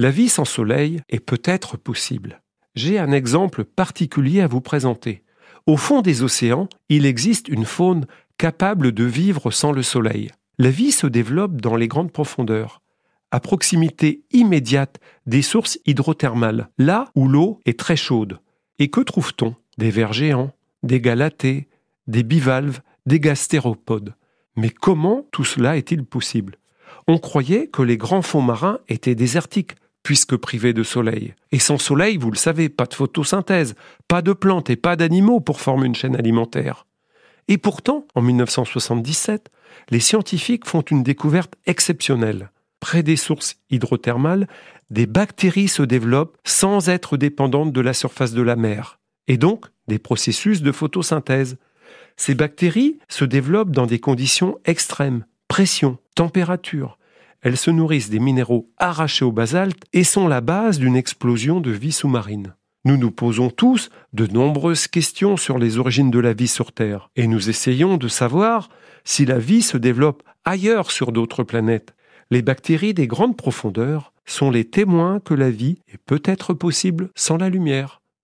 La vie sans soleil est peut-être possible. J'ai un exemple particulier à vous présenter. Au fond des océans, il existe une faune capable de vivre sans le soleil. La vie se développe dans les grandes profondeurs, à proximité immédiate des sources hydrothermales, là où l'eau est très chaude. Et que trouve-t-on? Des vers géants, des galatées, des bivalves, des gastéropodes. Mais comment tout cela est-il possible? On croyait que les grands fonds marins étaient désertiques, puisque privés de soleil. Et sans soleil, vous le savez, pas de photosynthèse, pas de plantes et pas d'animaux pour former une chaîne alimentaire. Et pourtant, en 1977, les scientifiques font une découverte exceptionnelle. Près des sources hydrothermales, des bactéries se développent sans être dépendantes de la surface de la mer, et donc des processus de photosynthèse. Ces bactéries se développent dans des conditions extrêmes, pression, température. Elles se nourrissent des minéraux arrachés au basalte et sont la base d'une explosion de vie sous-marine. Nous nous posons tous de nombreuses questions sur les origines de la vie sur Terre et nous essayons de savoir si la vie se développe ailleurs sur d'autres planètes. Les bactéries des grandes profondeurs sont les témoins que la vie est peut-être possible sans la lumière.